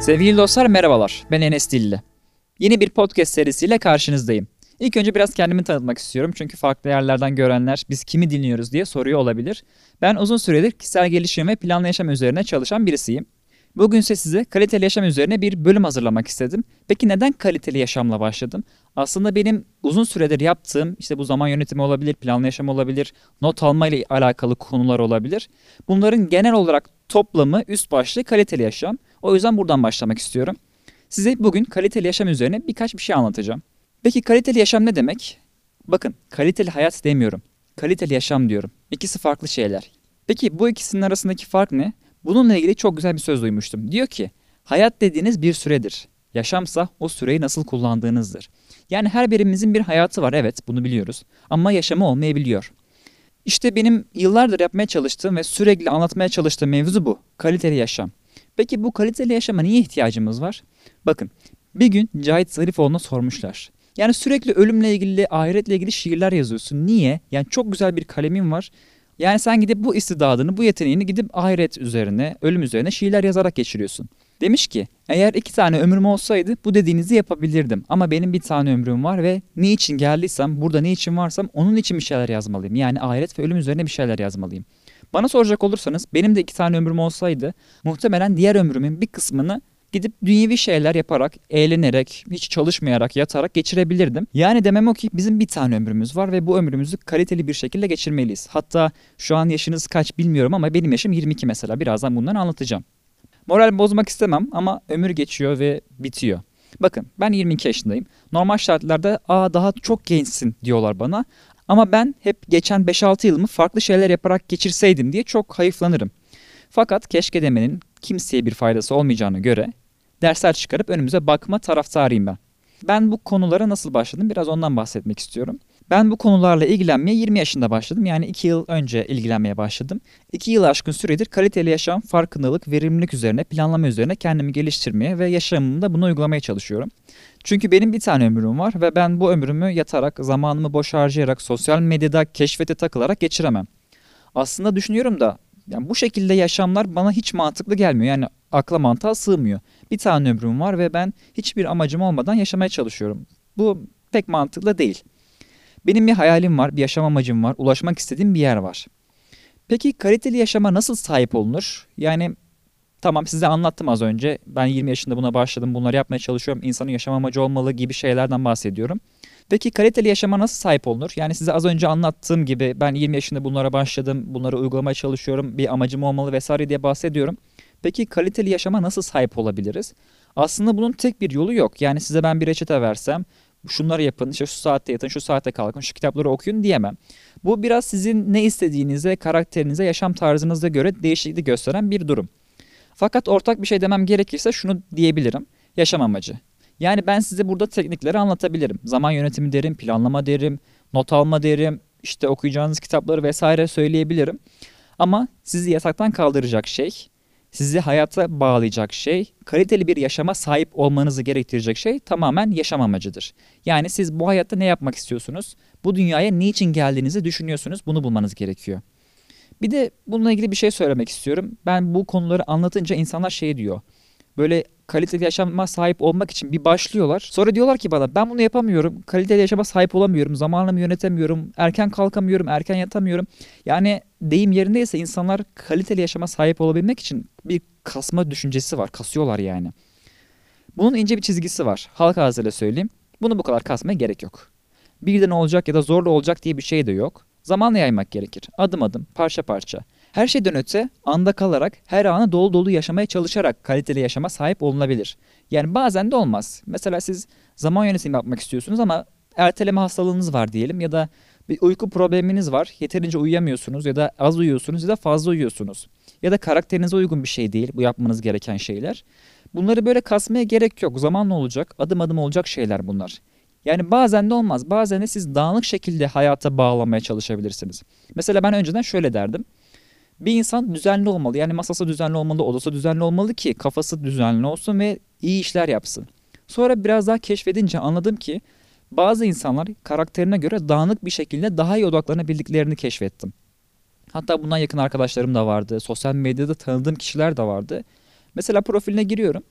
Sevgili dostlar merhabalar. Ben Enes Dilli. Yeni bir podcast serisiyle karşınızdayım. İlk önce biraz kendimi tanıtmak istiyorum çünkü farklı yerlerden görenler biz kimi dinliyoruz diye soruyor olabilir. Ben uzun süredir kişisel gelişim ve planlı yaşam üzerine çalışan birisiyim. Bugün ise size kaliteli yaşam üzerine bir bölüm hazırlamak istedim. Peki neden kaliteli yaşamla başladım? Aslında benim uzun süredir yaptığım işte bu zaman yönetimi olabilir, planlı yaşam olabilir, not alma ile alakalı konular olabilir. Bunların genel olarak toplamı üst başlığı kaliteli yaşam. O yüzden buradan başlamak istiyorum. Size bugün kaliteli yaşam üzerine birkaç bir şey anlatacağım. Peki kaliteli yaşam ne demek? Bakın kaliteli hayat demiyorum. Kaliteli yaşam diyorum. İkisi farklı şeyler. Peki bu ikisinin arasındaki fark ne? Bununla ilgili çok güzel bir söz duymuştum. Diyor ki hayat dediğiniz bir süredir. Yaşamsa o süreyi nasıl kullandığınızdır. Yani her birimizin bir hayatı var evet bunu biliyoruz. Ama yaşamı olmayabiliyor. İşte benim yıllardır yapmaya çalıştığım ve sürekli anlatmaya çalıştığım mevzu bu. Kaliteli yaşam. Peki bu kaliteli yaşama niye ihtiyacımız var? Bakın bir gün Cahit Zarifoğlu'na sormuşlar. Yani sürekli ölümle ilgili, ahiretle ilgili şiirler yazıyorsun. Niye? Yani çok güzel bir kalemin var. Yani sen gidip bu istidadını, bu yeteneğini gidip ahiret üzerine, ölüm üzerine şiirler yazarak geçiriyorsun. Demiş ki eğer iki tane ömrüm olsaydı bu dediğinizi yapabilirdim. Ama benim bir tane ömrüm var ve ne için geldiysem, burada ne için varsam onun için bir şeyler yazmalıyım. Yani ahiret ve ölüm üzerine bir şeyler yazmalıyım. Bana soracak olursanız benim de iki tane ömrüm olsaydı muhtemelen diğer ömrümün bir kısmını gidip dünyevi şeyler yaparak, eğlenerek, hiç çalışmayarak, yatarak geçirebilirdim. Yani demem o ki bizim bir tane ömrümüz var ve bu ömrümüzü kaliteli bir şekilde geçirmeliyiz. Hatta şu an yaşınız kaç bilmiyorum ama benim yaşım 22 mesela. Birazdan bundan anlatacağım. Moral bozmak istemem ama ömür geçiyor ve bitiyor. Bakın ben 22 yaşındayım. Normal şartlarda aa daha çok gençsin diyorlar bana. Ama ben hep geçen 5-6 yılımı farklı şeyler yaparak geçirseydim diye çok hayıflanırım. Fakat keşke demenin kimseye bir faydası olmayacağını göre dersler çıkarıp önümüze bakma taraftarıyım ben. Ben bu konulara nasıl başladım biraz ondan bahsetmek istiyorum. Ben bu konularla ilgilenmeye 20 yaşında başladım. Yani 2 yıl önce ilgilenmeye başladım. 2 yıl aşkın süredir kaliteli yaşam, farkındalık, verimlilik üzerine, planlama üzerine kendimi geliştirmeye ve yaşamımda bunu uygulamaya çalışıyorum. Çünkü benim bir tane ömrüm var ve ben bu ömrümü yatarak, zamanımı boş harcayarak, sosyal medyada keşfete takılarak geçiremem. Aslında düşünüyorum da yani bu şekilde yaşamlar bana hiç mantıklı gelmiyor. Yani akla mantığa sığmıyor. Bir tane ömrüm var ve ben hiçbir amacım olmadan yaşamaya çalışıyorum. Bu pek mantıklı değil. Benim bir hayalim var, bir yaşam amacım var, ulaşmak istediğim bir yer var. Peki kaliteli yaşama nasıl sahip olunur? Yani tamam size anlattım az önce. Ben 20 yaşında buna başladım, bunları yapmaya çalışıyorum. İnsanın yaşam amacı olmalı gibi şeylerden bahsediyorum. Peki kaliteli yaşama nasıl sahip olunur? Yani size az önce anlattığım gibi ben 20 yaşında bunlara başladım, bunları uygulamaya çalışıyorum, bir amacım olmalı vesaire diye bahsediyorum. Peki kaliteli yaşama nasıl sahip olabiliriz? Aslında bunun tek bir yolu yok. Yani size ben bir reçete versem, şunları yapın, işte şu saatte yatın, şu saatte kalkın, şu kitapları okuyun diyemem. Bu biraz sizin ne istediğinize, karakterinize, yaşam tarzınıza göre değişiklik gösteren bir durum. Fakat ortak bir şey demem gerekirse şunu diyebilirim. Yaşam amacı. Yani ben size burada teknikleri anlatabilirim. Zaman yönetimi derim, planlama derim, not alma derim, işte okuyacağınız kitapları vesaire söyleyebilirim. Ama sizi yataktan kaldıracak şey, sizi hayata bağlayacak şey, kaliteli bir yaşama sahip olmanızı gerektirecek şey tamamen yaşam amacıdır. Yani siz bu hayatta ne yapmak istiyorsunuz? Bu dünyaya niçin geldiğinizi düşünüyorsunuz? Bunu bulmanız gerekiyor. Bir de bununla ilgili bir şey söylemek istiyorum. Ben bu konuları anlatınca insanlar şey diyor. Böyle kaliteli yaşama sahip olmak için bir başlıyorlar. Sonra diyorlar ki bana ben bunu yapamıyorum. Kaliteli yaşama sahip olamıyorum. Zamanımı yönetemiyorum. Erken kalkamıyorum. Erken yatamıyorum. Yani deyim yerindeyse insanlar kaliteli yaşama sahip olabilmek için bir kasma düşüncesi var. Kasıyorlar yani. Bunun ince bir çizgisi var. Halk ağzıyla söyleyeyim. Bunu bu kadar kasmaya gerek yok. Birden olacak ya da zorla olacak diye bir şey de yok. Zamanla yaymak gerekir. Adım adım, parça parça. Her şeyden öte anda kalarak her anı dolu dolu yaşamaya çalışarak kaliteli yaşama sahip olunabilir. Yani bazen de olmaz. Mesela siz zaman yönetimi yapmak istiyorsunuz ama erteleme hastalığınız var diyelim ya da bir uyku probleminiz var. Yeterince uyuyamıyorsunuz ya da az uyuyorsunuz ya da fazla uyuyorsunuz. Ya da karakterinize uygun bir şey değil bu yapmanız gereken şeyler. Bunları böyle kasmaya gerek yok. Zamanla olacak, adım adım olacak şeyler bunlar. Yani bazen de olmaz. Bazen de siz dağınık şekilde hayata bağlamaya çalışabilirsiniz. Mesela ben önceden şöyle derdim. Bir insan düzenli olmalı. Yani masası düzenli olmalı, odası düzenli olmalı ki kafası düzenli olsun ve iyi işler yapsın. Sonra biraz daha keşfedince anladım ki bazı insanlar karakterine göre dağınık bir şekilde daha iyi odaklanabildiklerini keşfettim. Hatta bundan yakın arkadaşlarım da vardı. Sosyal medyada tanıdığım kişiler de vardı. Mesela profiline giriyorum.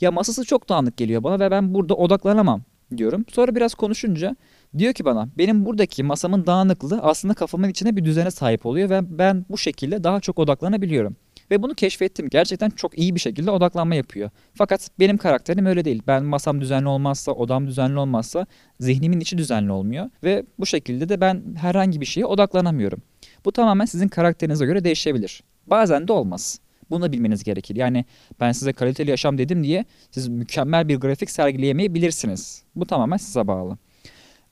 Ya masası çok dağınık geliyor bana ve ben burada odaklanamam diyorum. Sonra biraz konuşunca diyor ki bana benim buradaki masamın dağınıklığı aslında kafamın içine bir düzene sahip oluyor ve ben bu şekilde daha çok odaklanabiliyorum. Ve bunu keşfettim. Gerçekten çok iyi bir şekilde odaklanma yapıyor. Fakat benim karakterim öyle değil. Ben masam düzenli olmazsa, odam düzenli olmazsa zihnimin içi düzenli olmuyor. Ve bu şekilde de ben herhangi bir şeye odaklanamıyorum. Bu tamamen sizin karakterinize göre değişebilir. Bazen de olmaz. Bunu da bilmeniz gerekir. Yani ben size kaliteli yaşam dedim diye siz mükemmel bir grafik sergileyemeyebilirsiniz. Bu tamamen size bağlı.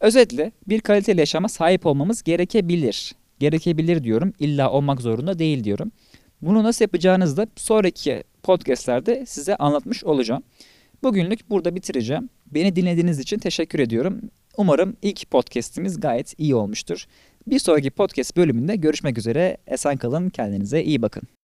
Özetle bir kaliteli yaşama sahip olmamız gerekebilir. Gerekebilir diyorum. İlla olmak zorunda değil diyorum. Bunu nasıl yapacağınızı da sonraki podcastlerde size anlatmış olacağım. Bugünlük burada bitireceğim. Beni dinlediğiniz için teşekkür ediyorum. Umarım ilk podcastimiz gayet iyi olmuştur. Bir sonraki podcast bölümünde görüşmek üzere. Esen kalın, kendinize iyi bakın.